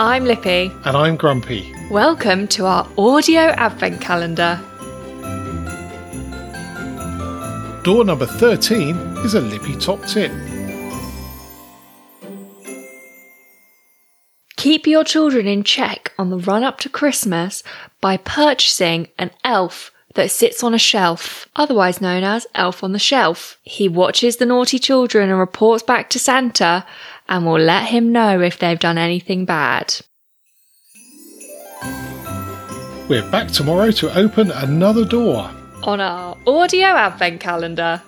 I'm Lippy. And I'm Grumpy. Welcome to our audio advent calendar. Door number 13 is a Lippy top tip. Keep your children in check on the run up to Christmas by purchasing an elf that sits on a shelf, otherwise known as Elf on the Shelf. He watches the naughty children and reports back to Santa and will let him know if they've done anything bad. We're back tomorrow to open another door. On our audio advent calendar.